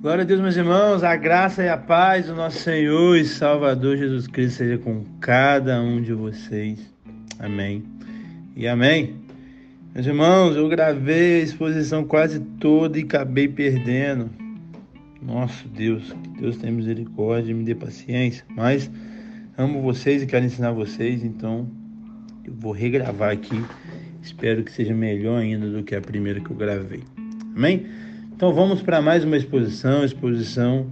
Glória a Deus, meus irmãos, a graça e a paz do nosso Senhor e Salvador Jesus Cristo seja com cada um de vocês. Amém. E amém. Meus irmãos, eu gravei a exposição quase toda e acabei perdendo. Nosso Deus, que Deus tenha misericórdia e me dê paciência. Mas amo vocês e quero ensinar vocês, então eu vou regravar aqui. Espero que seja melhor ainda do que a primeira que eu gravei. Amém? Então vamos para mais uma exposição, exposição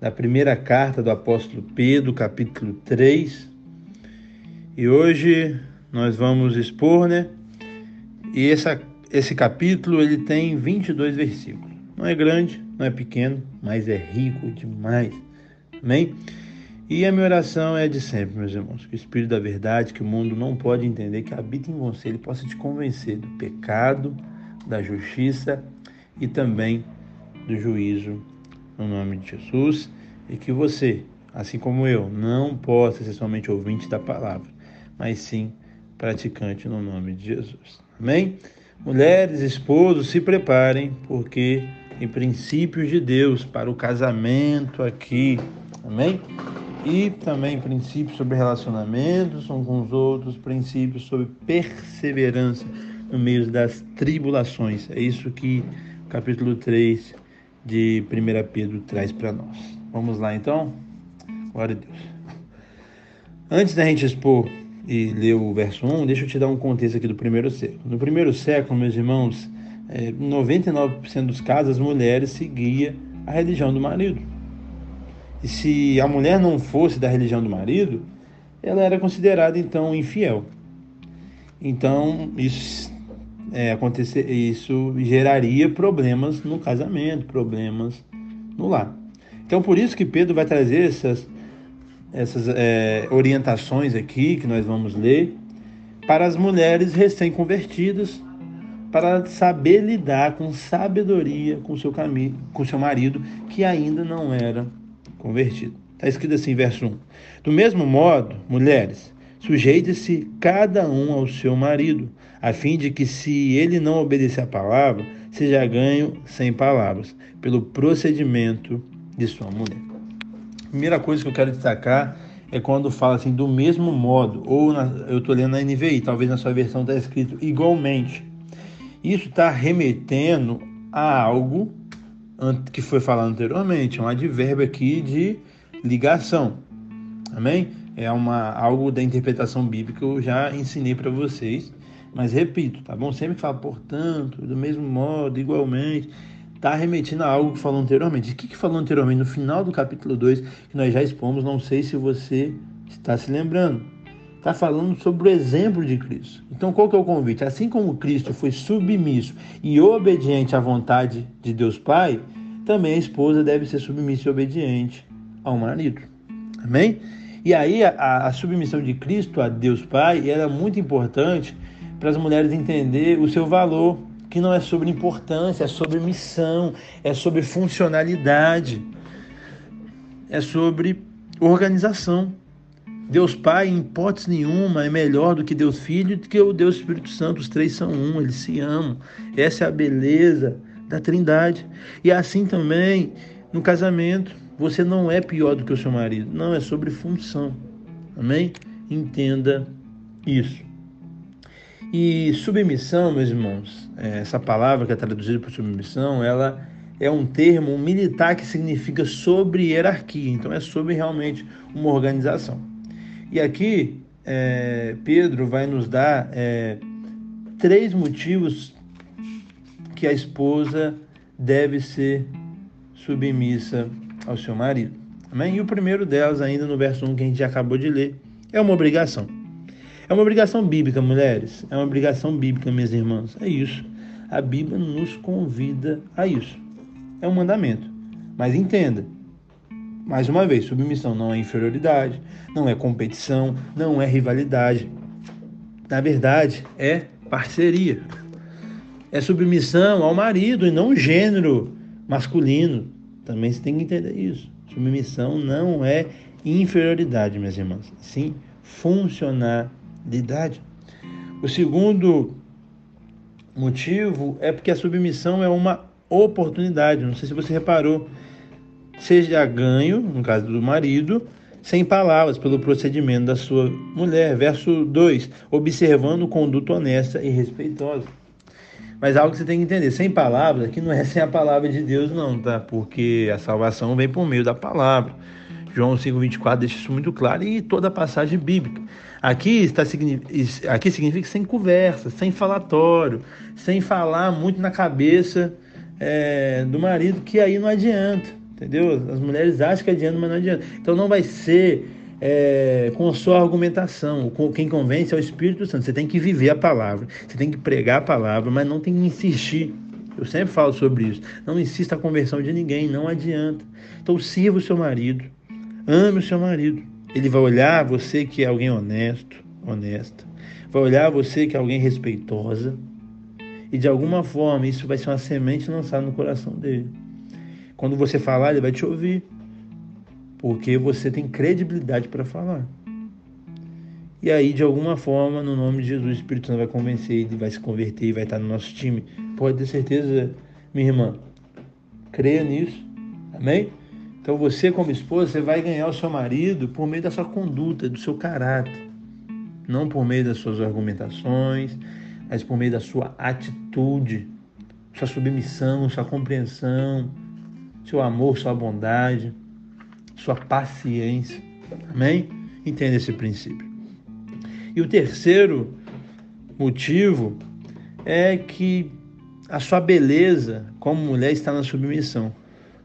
da primeira carta do apóstolo Pedro, capítulo 3. E hoje nós vamos expor, né? E essa, esse capítulo ele tem 22 versículos. Não é grande, não é pequeno, mas é rico demais. Amém? E a minha oração é de sempre, meus irmãos, que o Espírito da Verdade, que o mundo não pode entender, que habita em você, ele possa te convencer do pecado, da justiça e também do juízo no nome de Jesus e que você, assim como eu, não possa ser somente ouvinte da palavra, mas sim praticante no nome de Jesus. Amém? Mulheres, esposos, se preparem, porque tem princípios de Deus para o casamento aqui. Amém? E também princípios sobre relacionamentos uns com os outros, princípios sobre perseverança no meio das tribulações. É isso que capítulo 3 de 1 Pedro traz para nós. Vamos lá então? Glória a Deus. Antes da gente expor e ler o verso 1, deixa eu te dar um contexto aqui do primeiro século. No primeiro século, meus irmãos, 99% é, dos casos as mulheres seguiam a religião do marido. E se a mulher não fosse da religião do marido, ela era considerada então infiel. Então, isso é, acontecer, isso geraria problemas no casamento, problemas no lar. Então, por isso que Pedro vai trazer essas, essas é, orientações aqui que nós vamos ler para as mulheres recém-convertidas, para saber lidar com sabedoria com seu caminho, com seu marido que ainda não era convertido. Está escrito assim, verso 1. Do mesmo modo, mulheres, sujeite-se cada um ao seu marido, a fim de que, se ele não obedecer a palavra, seja ganho sem palavras, pelo procedimento de sua mulher. Primeira coisa que eu quero destacar é quando fala assim, do mesmo modo, ou na, eu estou lendo na NVI, talvez na sua versão está escrito igualmente. Isso está remetendo a algo que foi falado anteriormente, um advérbio aqui de ligação. Amém? É uma, algo da interpretação bíblica que eu já ensinei para vocês mas repito, tá bom? Sempre fala, portanto, do mesmo modo, igualmente, está remetindo a algo que falou anteriormente. O que, que falou anteriormente? No final do capítulo 2, que nós já expomos, não sei se você está se lembrando. Está falando sobre o exemplo de Cristo. Então, qual que é o convite? Assim como Cristo foi submisso e obediente à vontade de Deus Pai, também a esposa deve ser submissa e obediente ao marido. Amém? E aí, a, a submissão de Cristo a Deus Pai era muito importante para as mulheres entender o seu valor, que não é sobre importância, é sobre missão, é sobre funcionalidade, é sobre organização. Deus Pai, em hipótese nenhuma, é melhor do que Deus Filho do que o Deus Espírito Santo. Os três são um, eles se amam. Essa é a beleza da Trindade. E assim também no casamento, você não é pior do que o seu marido. Não, é sobre função. Amém? Entenda isso. E submissão, meus irmãos, é, essa palavra que é traduzida por submissão, ela é um termo militar que significa sobre hierarquia, então é sobre realmente uma organização. E aqui é, Pedro vai nos dar é, três motivos que a esposa deve ser submissa ao seu marido. Amém? E o primeiro delas, ainda no verso 1 que a gente já acabou de ler, é uma obrigação. É uma obrigação bíblica, mulheres. É uma obrigação bíblica, minhas irmãs. É isso. A Bíblia nos convida a isso. É um mandamento. Mas entenda, mais uma vez, submissão não é inferioridade, não é competição, não é rivalidade. Na verdade, é parceria. É submissão ao marido e não gênero masculino. Também você tem que entender isso. Submissão não é inferioridade, minhas irmãs. Sim, funcionar de idade. O segundo motivo é porque a submissão é uma oportunidade. Não sei se você reparou seja ganho, no caso do marido, sem palavras, pelo procedimento da sua mulher. Verso 2: observando conduta honesta e respeitosa. Mas algo que você tem que entender, sem palavras, aqui não é sem a palavra de Deus, não, tá? Porque a salvação vem por meio da palavra. João 5,24 deixa isso muito claro e toda a passagem bíblica. Aqui, está, aqui significa sem conversa, sem falatório, sem falar muito na cabeça é, do marido, que aí não adianta, entendeu? As mulheres acham que adianta, mas não adianta. Então não vai ser é, com a sua argumentação. Quem convence é o Espírito Santo. Você tem que viver a palavra, você tem que pregar a palavra, mas não tem que insistir. Eu sempre falo sobre isso. Não insista a conversão de ninguém, não adianta. Então sirva o seu marido, ame o seu marido. Ele vai olhar você que é alguém honesto, honesta. Vai olhar você que é alguém respeitosa. E de alguma forma isso vai ser uma semente lançada no coração dele. Quando você falar, ele vai te ouvir porque você tem credibilidade para falar. E aí, de alguma forma, no nome de Jesus, o Espírito Santo vai convencer, ele vai se converter e vai estar no nosso time. Pode ter certeza, minha irmã. Creia nisso. Amém? Então você, como esposa, você vai ganhar o seu marido por meio da sua conduta, do seu caráter. Não por meio das suas argumentações, mas por meio da sua atitude, sua submissão, sua compreensão, seu amor, sua bondade sua paciência. Amém? Entenda esse princípio. E o terceiro motivo é que a sua beleza como mulher está na submissão.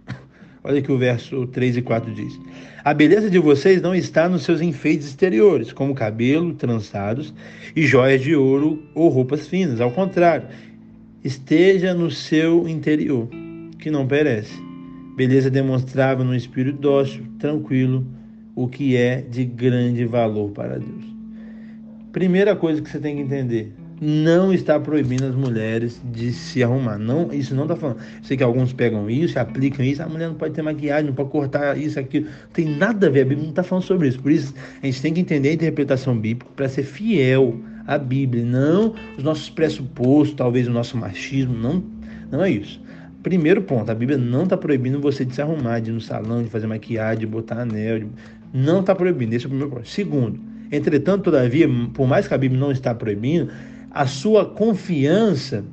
Olha que o verso 3 e 4 diz: A beleza de vocês não está nos seus enfeites exteriores, como cabelo, trançados e joias de ouro ou roupas finas. Ao contrário, esteja no seu interior, que não perece Beleza demonstrava no espírito dócil, tranquilo, o que é de grande valor para Deus. Primeira coisa que você tem que entender: não está proibindo as mulheres de se arrumar. Não, isso não está falando. Sei que alguns pegam isso, aplicam isso. A mulher não pode ter maquiagem, não pode cortar isso, aquilo. Não tem nada a ver. A Bíblia não está falando sobre isso. Por isso, a gente tem que entender a interpretação bíblica para ser fiel à Bíblia, não os nossos pressupostos, talvez o nosso machismo. Não, não é isso. Primeiro ponto, a Bíblia não está proibindo você de se arrumar, de ir no salão, de fazer maquiagem, de botar anel. De... Não está proibindo, esse é o primeiro ponto. Segundo, entretanto, todavia, por mais que a Bíblia não está proibindo, a sua confiança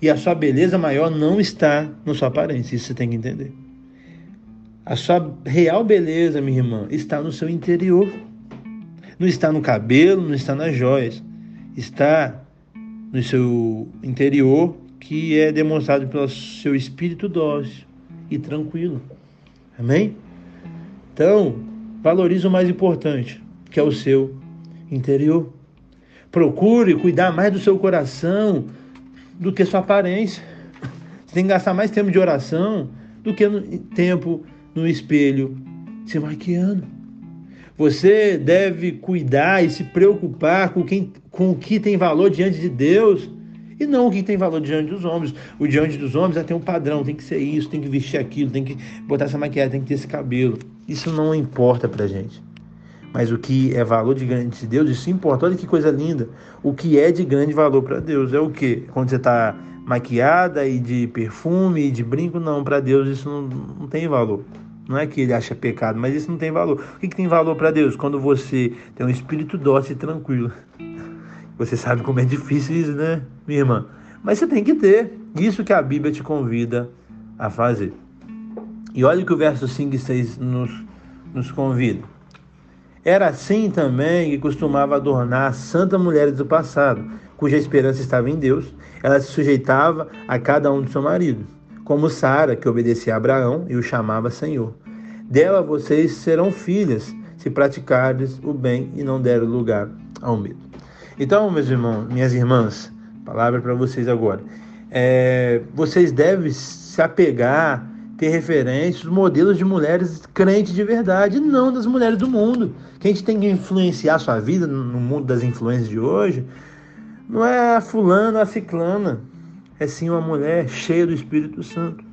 e a sua beleza maior não está na sua aparência, isso você tem que entender. A sua real beleza, minha irmã, está no seu interior. Não está no cabelo, não está nas joias. Está no seu interior que é demonstrado pelo seu espírito dócil e tranquilo. Amém? Então, valorize o mais importante, que é o seu interior. Procure cuidar mais do seu coração do que sua aparência. Você tem que gastar mais tempo de oração do que tempo no espelho se maquiando. Você deve cuidar e se preocupar com, quem, com o que tem valor diante de Deus e não o que tem valor diante dos homens. O diante dos homens é ter um padrão, tem que ser isso, tem que vestir aquilo, tem que botar essa maquiagem, tem que ter esse cabelo. Isso não importa pra gente. Mas o que é valor de grande de Deus, isso importa. Olha que coisa linda. O que é de grande valor para Deus é o que? Quando você está maquiada e de perfume e de brinco, não, para Deus isso não, não tem valor. Não é que ele acha pecado, mas isso não tem valor. O que, que tem valor para Deus? Quando você tem um espírito dócil e tranquilo. Você sabe como é difícil isso, né, minha irmã? Mas você tem que ter. Isso que a Bíblia te convida a fazer. E olha o que o verso 5 e 6 nos, nos convida. Era assim também que costumava adornar as santas mulheres do passado, cuja esperança estava em Deus. Ela se sujeitava a cada um do seu marido, como Sara, que obedecia a Abraão e o chamava Senhor. Dela vocês serão filhas, se praticardes o bem e não der lugar ao medo. Então, meus irmãos, minhas irmãs, palavra para vocês agora. É, vocês devem se apegar, ter referências, modelos de mulheres crentes de verdade, não das mulheres do mundo. Que a gente tem que influenciar a sua vida no mundo das influências de hoje, não é a fulana, a ciclana, é sim uma mulher cheia do Espírito Santo.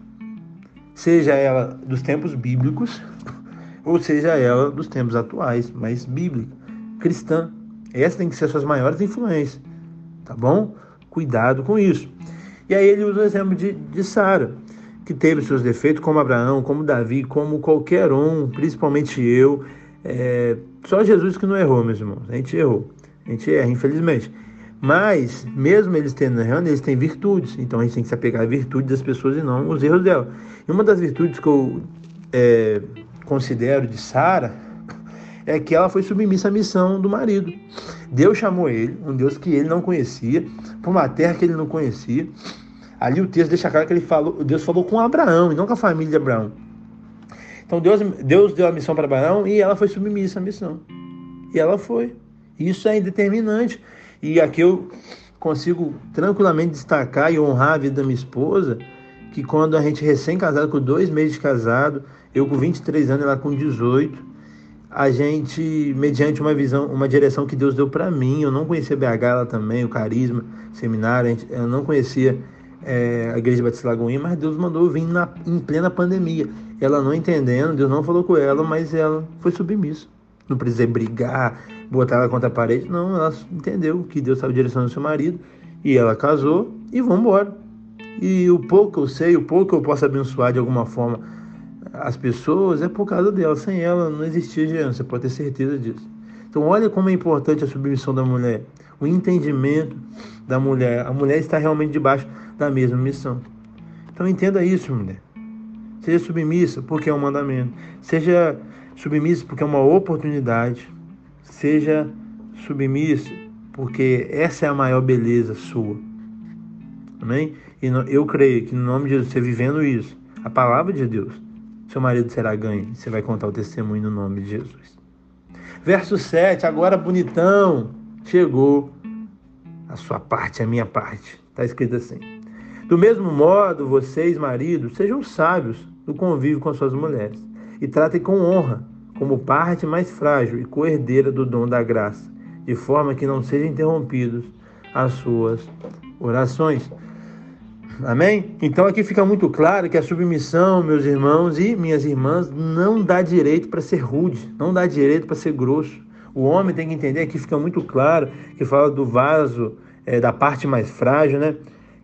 Seja ela dos tempos bíblicos, ou seja ela dos tempos atuais, mas bíblica, cristã. Essas tem que ser as suas maiores influências, tá bom? Cuidado com isso. E aí ele usa o exemplo de, de Sara, que teve seus defeitos, como Abraão, como Davi, como qualquer um, principalmente eu. É, só Jesus que não errou, meus irmãos. A gente errou. A gente erra, infelizmente. Mas, mesmo eles tendo errando, eles têm virtudes. Então a gente tem que se apegar à virtude das pessoas e não os erros dela. E uma das virtudes que eu é, considero de Sara é que ela foi submissa à missão do marido. Deus chamou ele, um Deus que ele não conhecia, para uma terra que ele não conhecia. Ali o texto deixa claro que ele falou, Deus falou com Abraão e não com a família de Abraão. Então Deus, Deus deu a missão para Abraão e ela foi submissa à missão. E ela foi. Isso é indeterminante. E aqui eu consigo tranquilamente destacar e honrar a vida da minha esposa, que quando a gente recém-casado, com dois meses de casado, eu com 23 anos, ela com 18, a gente, mediante uma visão, uma direção que Deus deu para mim, eu não conhecia BH ela também, o carisma, seminário, eu não conhecia é, a igreja Batista Lagoinha, mas Deus mandou vir na, em plena pandemia. Ela não entendendo, Deus não falou com ela, mas ela foi submissa. Não precisei brigar, botar ela contra a parede, não, ela entendeu que Deus estava direcionando seu marido e ela casou e vamos embora. E o pouco que eu sei, o pouco que eu posso abençoar de alguma forma as pessoas é por causa dela. Sem ela não existia Jean, você pode ter certeza disso. Então olha como é importante a submissão da mulher, o entendimento da mulher. A mulher está realmente debaixo da mesma missão. Então entenda isso, mulher. Seja submissa porque é um mandamento. Seja submissa porque é uma oportunidade. Seja submissa porque essa é a maior beleza sua. Amém? E eu creio que no nome de Jesus, você vivendo isso, a palavra de Deus, seu marido será ganho. Você vai contar o testemunho no nome de Jesus. Verso 7, agora bonitão, chegou a sua parte, a minha parte. Está escrito assim. Do mesmo modo, vocês, maridos, sejam sábios no convívio com suas mulheres e tratem com honra, como parte mais frágil e coerdeira do dom da graça, de forma que não sejam interrompidos as suas orações. Amém? Então aqui fica muito claro que a submissão, meus irmãos e minhas irmãs, não dá direito para ser rude, não dá direito para ser grosso. O homem tem que entender, aqui fica muito claro, que fala do vaso, é, da parte mais frágil, né?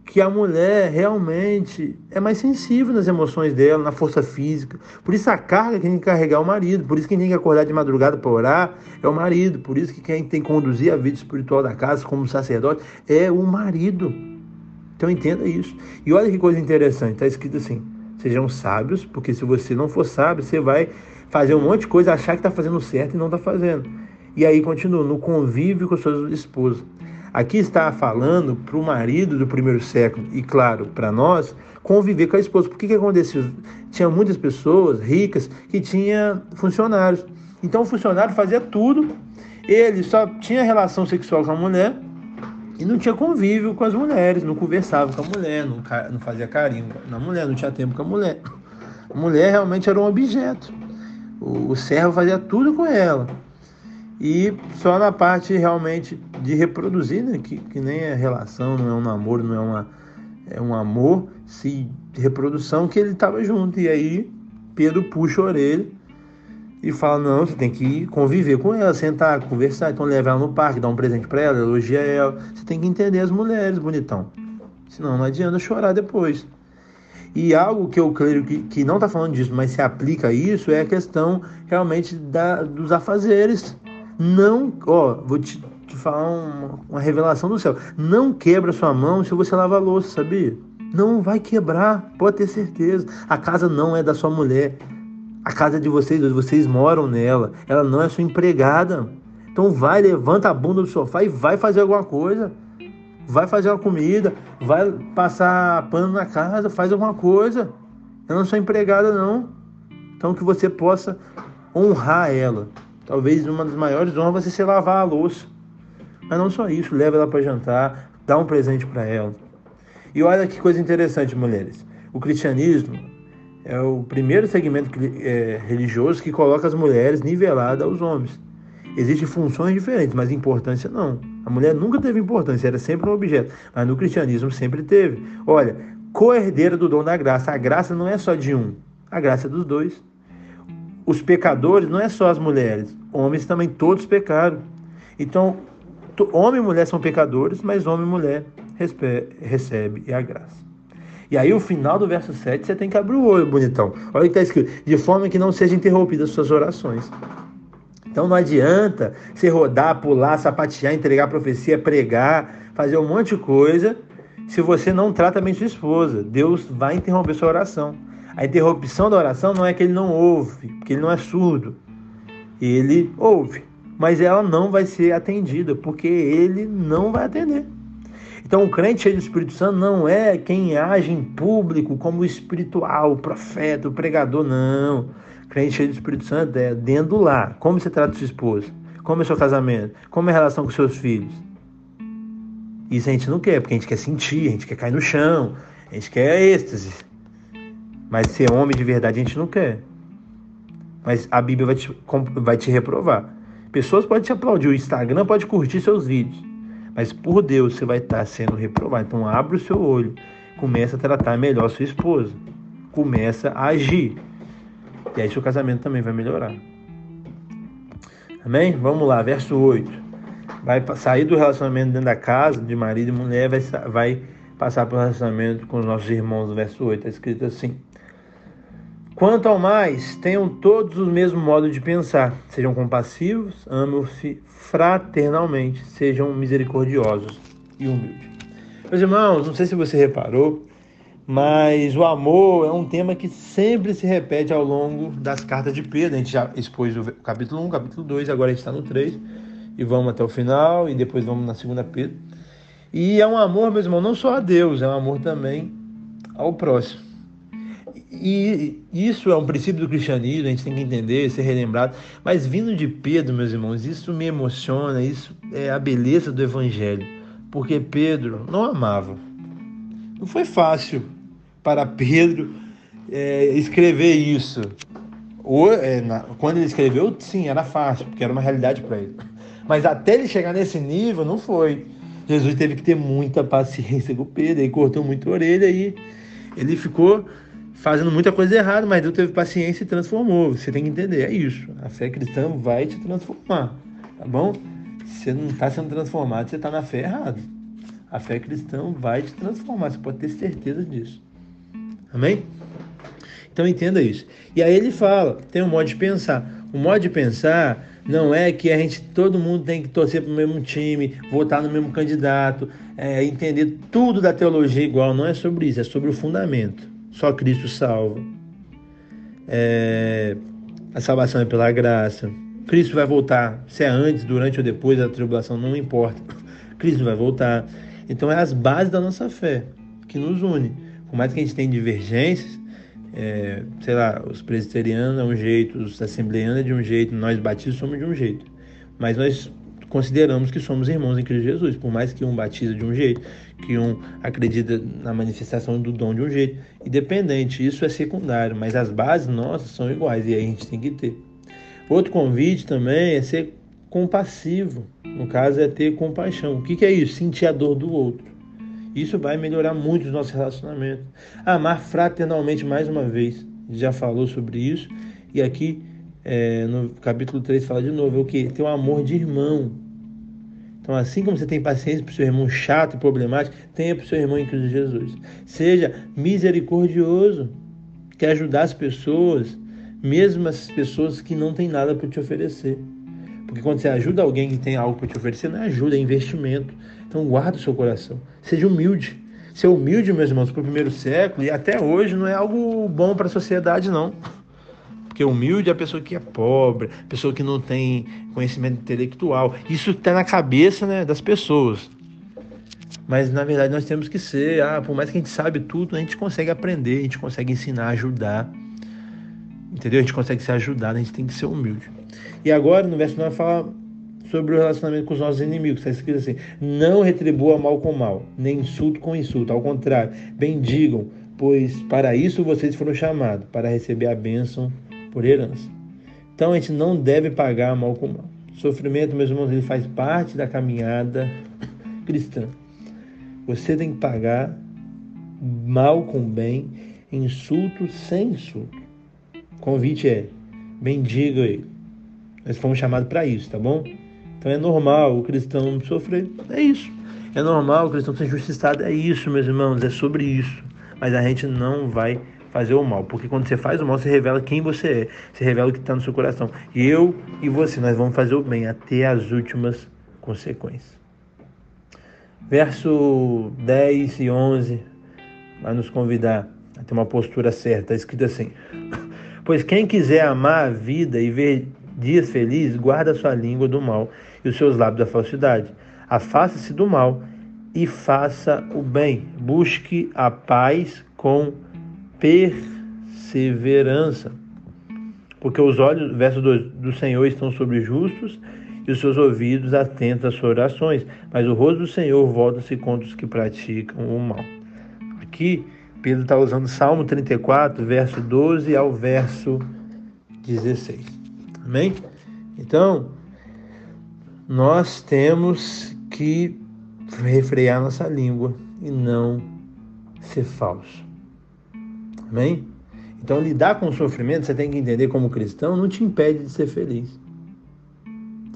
Que a mulher realmente é mais sensível nas emoções dela, na força física. Por isso a carga que tem que carregar é o marido. Por isso quem tem que acordar de madrugada para orar é o marido. Por isso que quem tem que conduzir a vida espiritual da casa como sacerdote é o marido. Então entenda isso. E olha que coisa interessante, está escrito assim: sejam sábios, porque se você não for sábio, você vai fazer um monte de coisa, achar que está fazendo certo e não está fazendo. E aí continua, no convívio com suas esposas. Aqui está falando para o marido do primeiro século, e claro, para nós, conviver com a esposa. Por que, que aconteceu? Tinha muitas pessoas ricas que tinham funcionários. Então o funcionário fazia tudo, ele só tinha relação sexual com a mulher e não tinha convívio com as mulheres, não conversava com a mulher, não, não fazia carinho na mulher, não tinha tempo com a mulher. A mulher realmente era um objeto. O, o servo fazia tudo com ela. E só na parte realmente de reproduzir, né? que, que nem é relação, não é um namoro, não é, uma, é um amor, se reprodução que ele estava junto. E aí Pedro puxa a orelha e fala: não, você tem que conviver com ela, sentar, conversar. Então leva ela no parque, dá um presente para ela, elogia ela. Você tem que entender as mulheres, bonitão. Senão não adianta chorar depois. E algo que eu creio que, que não está falando disso, mas se aplica a isso, é a questão realmente da, dos afazeres. Não, ó, vou te, te falar uma, uma revelação do céu. Não quebra sua mão se você lava a louça, sabia? Não vai quebrar, pode ter certeza. A casa não é da sua mulher, a casa de vocês, vocês moram nela. Ela não é sua empregada. Então vai, levanta a bunda do sofá e vai fazer alguma coisa. Vai fazer uma comida, vai passar pano na casa, faz alguma coisa. Ela não é sua empregada, não. Então que você possa honrar ela. Talvez uma das maiores honras você ser lavar a louça. Mas não só isso, leva ela para jantar, dá um presente para ela. E olha que coisa interessante, mulheres. O cristianismo é o primeiro segmento é, religioso que coloca as mulheres niveladas aos homens. Existem funções diferentes, mas importância não. A mulher nunca teve importância, era sempre um objeto. Mas no cristianismo sempre teve. Olha, co-herdeira do dom da graça. A graça não é só de um, a graça é dos dois. Os pecadores não é só as mulheres, homens também todos pecaram. Então, homem e mulher são pecadores, mas homem e mulher recebe a graça. E aí, o final do verso 7, você tem que abrir o olho, bonitão. Olha o que está escrito: de forma que não sejam interrompidas suas orações. Então não adianta você rodar, pular, sapatear, entregar profecia, pregar, fazer um monte de coisa, se você não trata bem sua esposa. Deus vai interromper sua oração. A interrupção da oração não é que ele não ouve, porque ele não é surdo. Ele ouve, mas ela não vai ser atendida, porque ele não vai atender. Então, o crente cheio do Espírito Santo não é quem age em público como o espiritual, o profeta, o pregador, não. O crente cheio do Espírito Santo é dentro lar. Como você trata sua esposa? Como é seu casamento? Como é a relação com seus filhos? Isso a gente não quer, porque a gente quer sentir, a gente quer cair no chão, a gente quer êxtase. Mas ser homem de verdade a gente não quer. Mas a Bíblia vai te, vai te reprovar. Pessoas podem te aplaudir, o Instagram pode curtir seus vídeos. Mas por Deus você vai estar sendo reprovado. Então abre o seu olho, começa a tratar melhor sua esposa, começa a agir. E aí seu casamento também vai melhorar. Amém? Vamos lá, verso 8. Vai sair do relacionamento dentro da casa, de marido e mulher, vai, vai passar o relacionamento com os nossos irmãos, verso 8. Está escrito assim: Quanto ao mais, tenham todos o mesmo modo de pensar. Sejam compassivos, amem-se fraternalmente, sejam misericordiosos e humildes. Meus irmãos, não sei se você reparou, mas o amor é um tema que sempre se repete ao longo das cartas de Pedro. A gente já expôs o capítulo 1, capítulo 2, agora a gente está no 3 e vamos até o final e depois vamos na segunda Pedro. E é um amor, meus irmãos, não só a Deus, é um amor também ao próximo. E isso é um princípio do cristianismo, a gente tem que entender, ser relembrado. Mas vindo de Pedro, meus irmãos, isso me emociona, isso é a beleza do evangelho. Porque Pedro não amava. Não foi fácil para Pedro é, escrever isso. Ou, é, na, quando ele escreveu, sim, era fácil, porque era uma realidade para ele. Mas até ele chegar nesse nível, não foi. Jesus teve que ter muita paciência com Pedro, ele cortou muito a orelha e ele ficou fazendo muita coisa errada, mas Deus teve paciência e transformou. Você tem que entender, é isso. A fé cristã vai te transformar, tá bom? Se você não está sendo transformado, você está na fé errada. A fé cristã vai te transformar, você pode ter certeza disso. Amém? Então entenda isso. E aí ele fala, tem um modo de pensar. O modo de pensar não é que a gente, todo mundo tem que torcer para o mesmo time, votar no mesmo candidato, é, entender tudo da teologia igual. Não é sobre isso, é sobre o fundamento. Só Cristo salva. É, a salvação é pela graça. Cristo vai voltar, se é antes, durante ou depois da tribulação, não importa. Cristo vai voltar. Então é as bases da nossa fé que nos une. Por mais que a gente tenha divergências, é, sei lá, os presbiterianos é um jeito, os assembleanos é de um jeito, nós batistas somos de um jeito. Mas nós consideramos que somos irmãos em Cristo Jesus, por mais que um batiza de um jeito, que um acredita na manifestação do dom de um jeito, independente, isso é secundário, mas as bases nossas são iguais e aí a gente tem que ter. Outro convite também é ser compassivo, no caso é ter compaixão. O que, é isso? Sentir a dor do outro. Isso vai melhorar muito os nossos relacionamentos. Amar fraternalmente, mais uma vez, já falou sobre isso, e aqui é, no capítulo 3 fala de novo, é o que? Ter um amor de irmão. Então, assim como você tem paciência para o seu irmão chato e problemático, tenha para o seu irmão em Cristo Jesus. Seja misericordioso, quer ajudar as pessoas, mesmo as pessoas que não têm nada para te oferecer. Porque quando você ajuda alguém que tem algo para te oferecer, não é ajuda, é investimento. Então, guarda o seu coração. Seja humilde. Ser humilde, meus irmãos, para o primeiro século e até hoje não é algo bom para a sociedade, não. Porque humilde é a pessoa que é pobre, pessoa que não tem conhecimento intelectual. Isso está na cabeça né, das pessoas. Mas na verdade nós temos que ser, ah, por mais que a gente sabe tudo, a gente consegue aprender, a gente consegue ensinar, ajudar. Entendeu? A gente consegue ser ajudado, a gente tem que ser humilde. E agora no verso 9 fala sobre o relacionamento com os nossos inimigos. Está escrito assim: não retribua mal com mal, nem insulto com insulto. Ao contrário, bendigam, pois para isso vocês foram chamados, para receber a bênção por herança. Então a gente não deve pagar mal com mal. Sofrimento, meus irmãos, ele faz parte da caminhada cristã. Você tem que pagar mal com bem, insulto sem insulto. O convite é: bendiga ele. Nós fomos chamados para isso, tá bom? Então é normal o cristão sofrer, é isso. É normal o cristão ser injustiçado, é isso, meus irmãos, é sobre isso. mas a gente não vai fazer o mal, porque quando você faz o mal, você revela quem você é, você revela o que está no seu coração. E eu e você, nós vamos fazer o bem até as últimas consequências. Verso 10 e 11 vai nos convidar a ter uma postura certa. Está escrito assim: Pois quem quiser amar a vida e ver dias felizes, guarda a sua língua do mal e os seus lábios da falsidade. Afaste-se do mal e faça o bem. Busque a paz com perseverança. Porque os olhos, verso 2, do Senhor estão sobre justos e os seus ouvidos atentos às suas orações, mas o rosto do Senhor volta-se contra os que praticam o mal. Aqui, Pedro está usando Salmo 34, verso 12 ao verso 16. Amém? Então, nós temos que refrear nossa língua e não ser falso. Amém? Então, lidar com o sofrimento, você tem que entender como cristão, não te impede de ser feliz.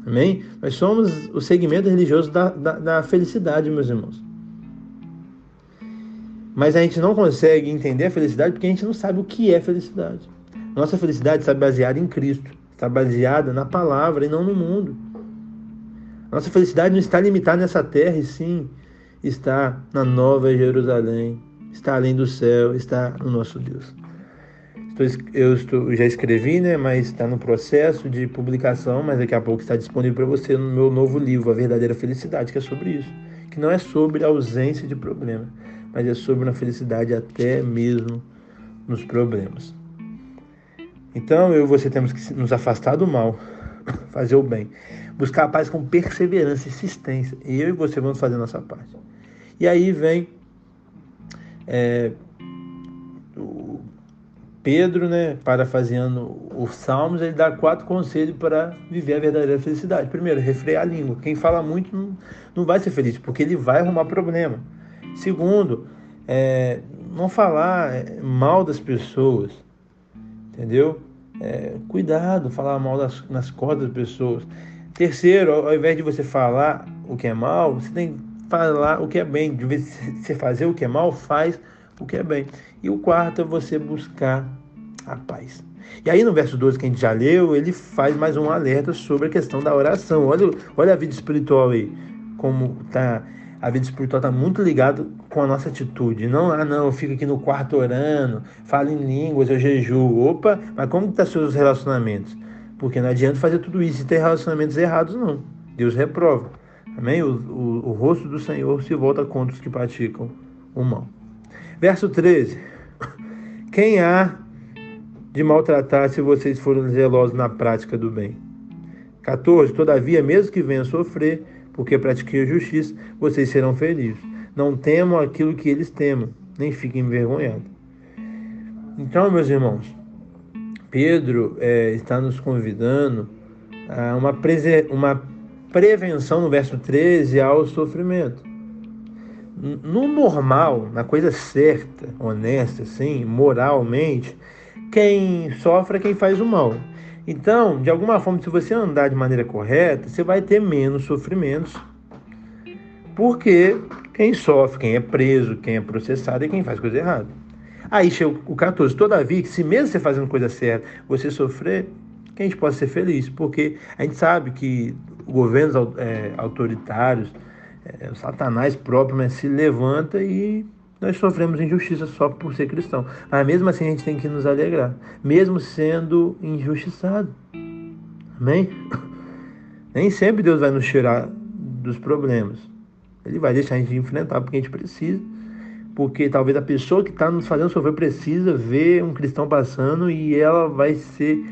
Amém? Nós somos o segmento religioso da, da, da felicidade, meus irmãos. Mas a gente não consegue entender a felicidade porque a gente não sabe o que é felicidade. Nossa felicidade está baseada em Cristo, está baseada na palavra e não no mundo. Nossa felicidade não está limitada nessa terra, e sim está na nova Jerusalém, está além do céu, está no nosso Deus. Eu estou, já escrevi, né, mas está no processo de publicação, mas daqui a pouco está disponível para você no meu novo livro, A Verdadeira Felicidade, que é sobre isso. Que não é sobre a ausência de problema, mas é sobre uma felicidade até mesmo nos problemas. Então eu e você temos que nos afastar do mal, fazer o bem, buscar a paz com perseverança e insistência. E eu e você vamos fazer a nossa parte. E aí vem é, o Pedro, né, parafraseando os Salmos, ele dá quatro conselhos para viver a verdadeira felicidade. Primeiro, refrear a língua. Quem fala muito não, não vai ser feliz, porque ele vai arrumar problema. Segundo, é, não falar é, mal das pessoas, entendeu? É, cuidado, falar mal das, nas cordas das pessoas. Terceiro, ao, invés de você falar o que é mal, você tem falar o que é bem. De vez você fazer o que é mal, faz o que é bem. E o quarto é você buscar a paz. E aí no verso 12 que a gente já leu, ele faz mais um alerta sobre a questão da oração. Olha, olha a vida espiritual aí, como tá a vida espiritual está muito ligada com a nossa atitude. Não, ah, não, eu fico aqui no quarto orando, falo em línguas, eu jejuo. Opa, mas como estão tá seus relacionamentos? Porque não adianta fazer tudo isso e ter relacionamentos errados, não. Deus reprova. Amém? O, o, o rosto do Senhor se volta contra os que praticam o mal. Verso 13. Quem há de maltratar se vocês forem zelosos na prática do bem? 14. Todavia, mesmo que venham sofrer, porque pratiquem a justiça, vocês serão felizes. Não temam aquilo que eles temam, nem fiquem envergonhados. Então, meus irmãos, Pedro é, está nos convidando a uma, uma prevenção no verso 13 ao sofrimento. No normal, na coisa certa, honesta, assim, moralmente, quem sofre é quem faz o mal. Então, de alguma forma, se você andar de maneira correta, você vai ter menos sofrimentos. Porque quem sofre, quem é preso, quem é processado é quem faz coisa errada. Aí chega o 14. Todavia, se mesmo você fazendo coisa certa, você sofrer, que a gente possa ser feliz. Porque a gente sabe que governos é, autoritários, é, o Satanás próprio né, se levanta e nós sofremos injustiça só por ser cristão. Mas mesmo assim a gente tem que nos alegrar, mesmo sendo injustiçado. Amém? Nem sempre Deus vai nos tirar dos problemas. Ele vai deixar a gente enfrentar porque a gente precisa. Porque talvez a pessoa que está nos fazendo sofrer precisa ver um cristão passando e ela vai ser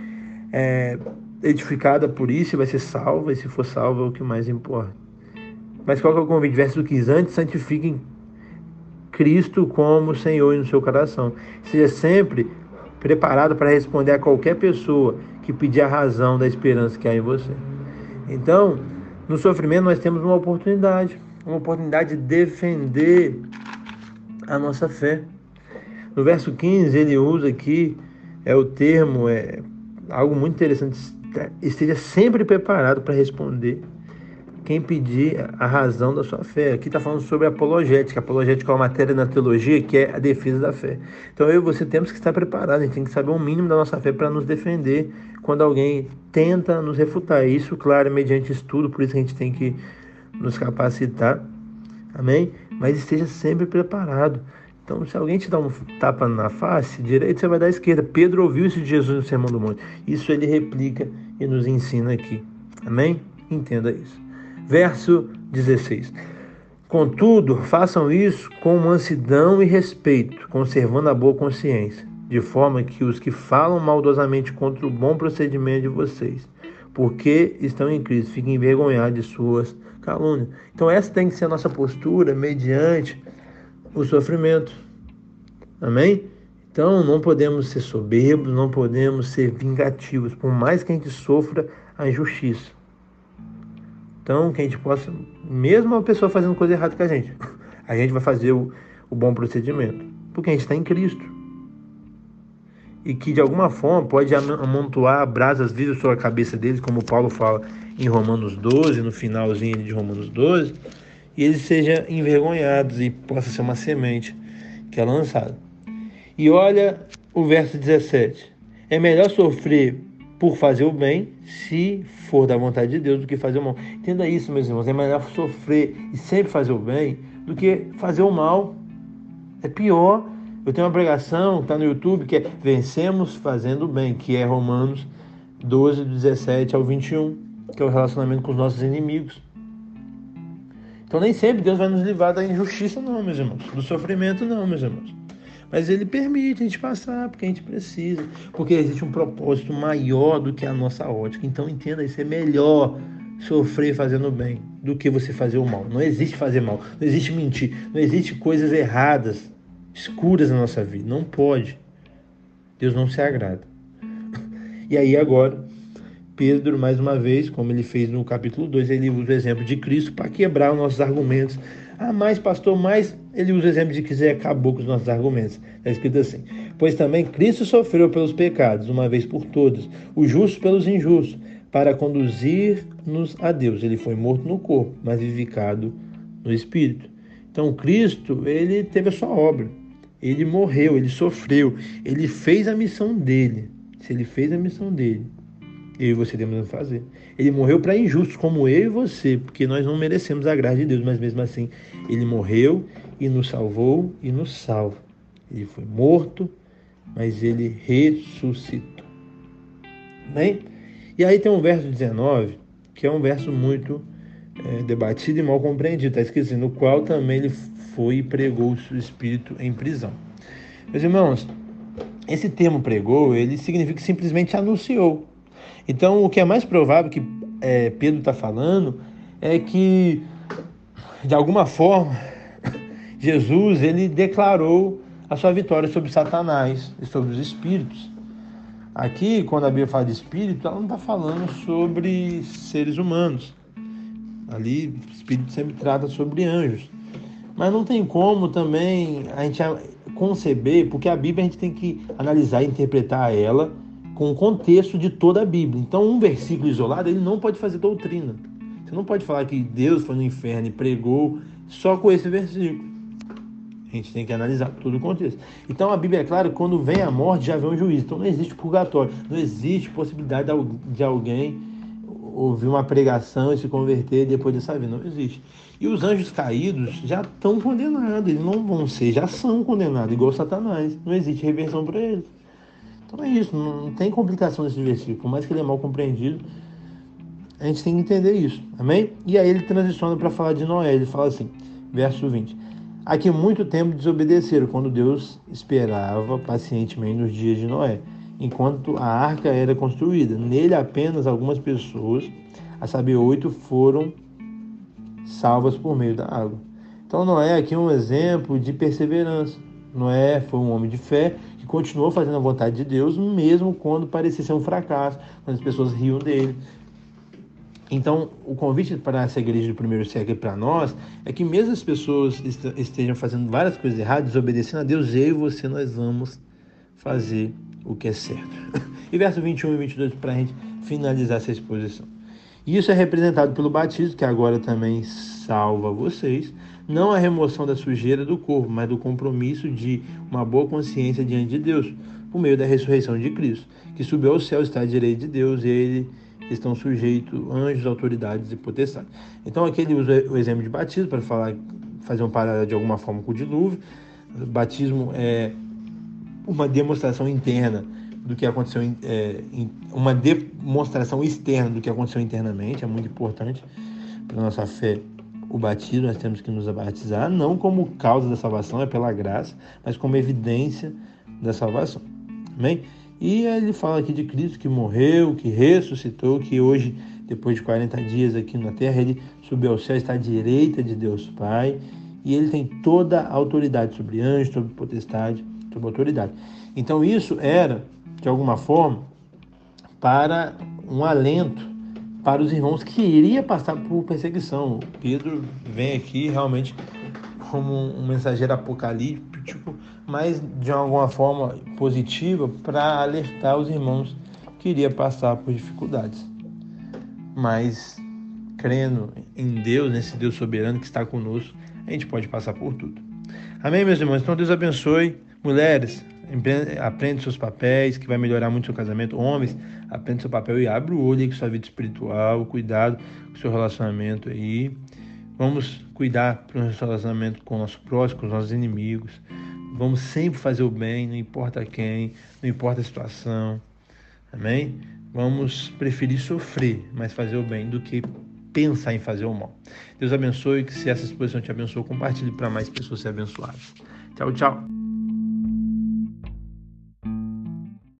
é, edificada por isso e vai ser salva, e se for salva é o que mais importa. Mas qual que é o convite? Verso 15, antes santifiquem Cristo como Senhor no seu coração. Seja sempre preparado para responder a qualquer pessoa que pedir a razão da esperança que há em você. Então, no sofrimento nós temos uma oportunidade, uma oportunidade de defender a nossa fé. No verso 15 ele usa aqui é o termo é algo muito interessante esteja sempre preparado para responder quem pedir a razão da sua fé. Aqui está falando sobre apologética. Apologética é uma matéria na teologia que é a defesa da fé. Então eu e você temos que estar preparados, a gente tem que saber o mínimo da nossa fé para nos defender quando alguém tenta nos refutar. Isso, claro, é mediante estudo, por isso a gente tem que nos capacitar. Amém? Mas esteja sempre preparado. Então, se alguém te dá um tapa na face direita, você vai dar à esquerda. Pedro ouviu isso de Jesus no Sermão do Monte. Isso ele replica e nos ensina aqui. Amém? Entenda isso. Verso 16. Contudo, façam isso com mansidão e respeito, conservando a boa consciência, de forma que os que falam maldosamente contra o bom procedimento de vocês, porque estão em Cristo, fiquem envergonhados de suas calúnias. Então, essa tem que ser a nossa postura mediante o sofrimento. Amém? Então, não podemos ser soberbos, não podemos ser vingativos, por mais que a gente sofra a injustiça. Então, que a gente possa, mesmo a pessoa fazendo coisa errada com a gente, a gente vai fazer o, o bom procedimento, porque a gente está em Cristo. E que de alguma forma pode amontoar brasas vivas sobre a cabeça deles, como Paulo fala em Romanos 12, no finalzinho de Romanos 12, e eles sejam envergonhados e possa ser uma semente que é lançada. E olha o verso 17: é melhor sofrer por fazer o bem, se for da vontade de Deus, do que fazer o mal. Entenda isso, meus irmãos. É melhor sofrer e sempre fazer o bem do que fazer o mal. É pior. Eu tenho uma pregação, está no YouTube, que é Vencemos fazendo o bem, que é Romanos 12, 17 ao 21, que é o relacionamento com os nossos inimigos. Então nem sempre Deus vai nos livrar da injustiça, não, meus irmãos. Do sofrimento, não, meus irmãos. Mas ele permite a gente passar, porque a gente precisa. Porque existe um propósito maior do que a nossa ótica. Então entenda isso, é melhor sofrer fazendo bem do que você fazer o mal. Não existe fazer mal, não existe mentir, não existe coisas erradas, escuras na nossa vida. Não pode. Deus não se agrada. E aí agora, Pedro, mais uma vez, como ele fez no capítulo 2, ele usa o exemplo de Cristo para quebrar os nossos argumentos ah, mais pastor, mais ele usa o exemplo de Zé acabou com os nossos argumentos. Está escrito assim: Pois também Cristo sofreu pelos pecados, uma vez por todas, o justo pelos injustos, para conduzir-nos a Deus. Ele foi morto no corpo, mas vivificado no espírito. Então Cristo, ele teve a sua obra. Ele morreu, ele sofreu, ele fez a missão dele. Se ele fez a missão dele, eu e você devemos fazer. Ele morreu para injustos como eu e você, porque nós não merecemos a graça de Deus, mas mesmo assim, ele morreu e nos salvou e nos salva. Ele foi morto, mas ele ressuscitou. Bem? E aí tem um verso 19, que é um verso muito é, debatido e mal compreendido. Está escrito assim, no qual também ele foi e pregou o seu espírito em prisão. Meus irmãos, esse termo pregou, ele significa que simplesmente anunciou. Então, o que é mais provável que é, Pedro está falando é que, de alguma forma, Jesus ele declarou a sua vitória sobre Satanás e sobre os espíritos. Aqui, quando a Bíblia fala de espírito, ela não está falando sobre seres humanos. Ali, o espírito sempre trata sobre anjos. Mas não tem como também a gente conceber, porque a Bíblia a gente tem que analisar e interpretar ela com o contexto de toda a Bíblia. Então, um versículo isolado, ele não pode fazer doutrina. Você não pode falar que Deus foi no inferno e pregou só com esse versículo. A gente tem que analisar todo o contexto. Então, a Bíblia é clara quando vem a morte, já vem o juízo. Então, não existe purgatório. Não existe possibilidade de alguém ouvir uma pregação e se converter depois dessa vida. Não existe. E os anjos caídos já estão condenados. Eles não vão ser, já são condenados, igual Satanás. Não existe reversão para eles. Então é isso, não tem complicação nesse versículo, por mais que ele é mal compreendido, a gente tem que entender isso, amém? E aí ele transiciona para falar de Noé, ele fala assim, verso 20: Aqui muito tempo desobedeceram quando Deus esperava pacientemente nos dias de Noé, enquanto a arca era construída. Nele apenas algumas pessoas, a saber, oito, foram salvas por meio da água. Então Noé aqui é um exemplo de perseverança. Noé foi um homem de fé que continuou fazendo a vontade de Deus, mesmo quando parecia ser um fracasso, quando as pessoas riam dele. Então, o convite para essa igreja do primeiro século para nós é que mesmo as pessoas estejam fazendo várias coisas erradas, desobedecendo a Deus, eu e você, nós vamos fazer o que é certo. E verso 21 e 22 para a gente finalizar essa exposição. Isso é representado pelo batismo, que agora também salva vocês, não a remoção da sujeira do corpo, mas do compromisso de uma boa consciência diante de Deus, por meio da ressurreição de Cristo, que subiu ao céu, está à direita de Deus, e ele estão sujeitos anjos, autoridades e potestades. Então aqui ele usa o exemplo de batismo para falar, fazer um paralelo de alguma forma com o dilúvio. O batismo é uma demonstração interna do que aconteceu, é, uma demonstração externa do que aconteceu internamente, é muito importante para nossa fé. O batismo, nós temos que nos batizar, não como causa da salvação, é pela graça, mas como evidência da salvação. Amém? E ele fala aqui de Cristo que morreu, que ressuscitou, que hoje, depois de 40 dias aqui na terra, ele subiu ao céu, está à direita de Deus Pai, e ele tem toda a autoridade sobre anjos, sobre potestade, sobre autoridade. Então isso era, de alguma forma, para um alento para os irmãos que iria passar por perseguição. Pedro vem aqui realmente como um mensageiro apocalíptico, mas de alguma forma positiva para alertar os irmãos que iria passar por dificuldades. Mas crendo em Deus, nesse Deus soberano que está conosco, a gente pode passar por tudo. Amém, meus irmãos? Então Deus abençoe. Mulheres, aprende seus papéis, que vai melhorar muito seu casamento. Homens, aprende seu papel e abre o olho aí com sua vida espiritual, cuidado com seu relacionamento aí. Vamos cuidar para o nosso relacionamento com o nosso próximo, com os nossos inimigos. Vamos sempre fazer o bem, não importa quem, não importa a situação. Amém? Vamos preferir sofrer, mas fazer o bem, do que pensar em fazer o mal. Deus abençoe, que se essa exposição te abençoou, compartilhe para mais pessoas ser abençoadas. Tchau, tchau.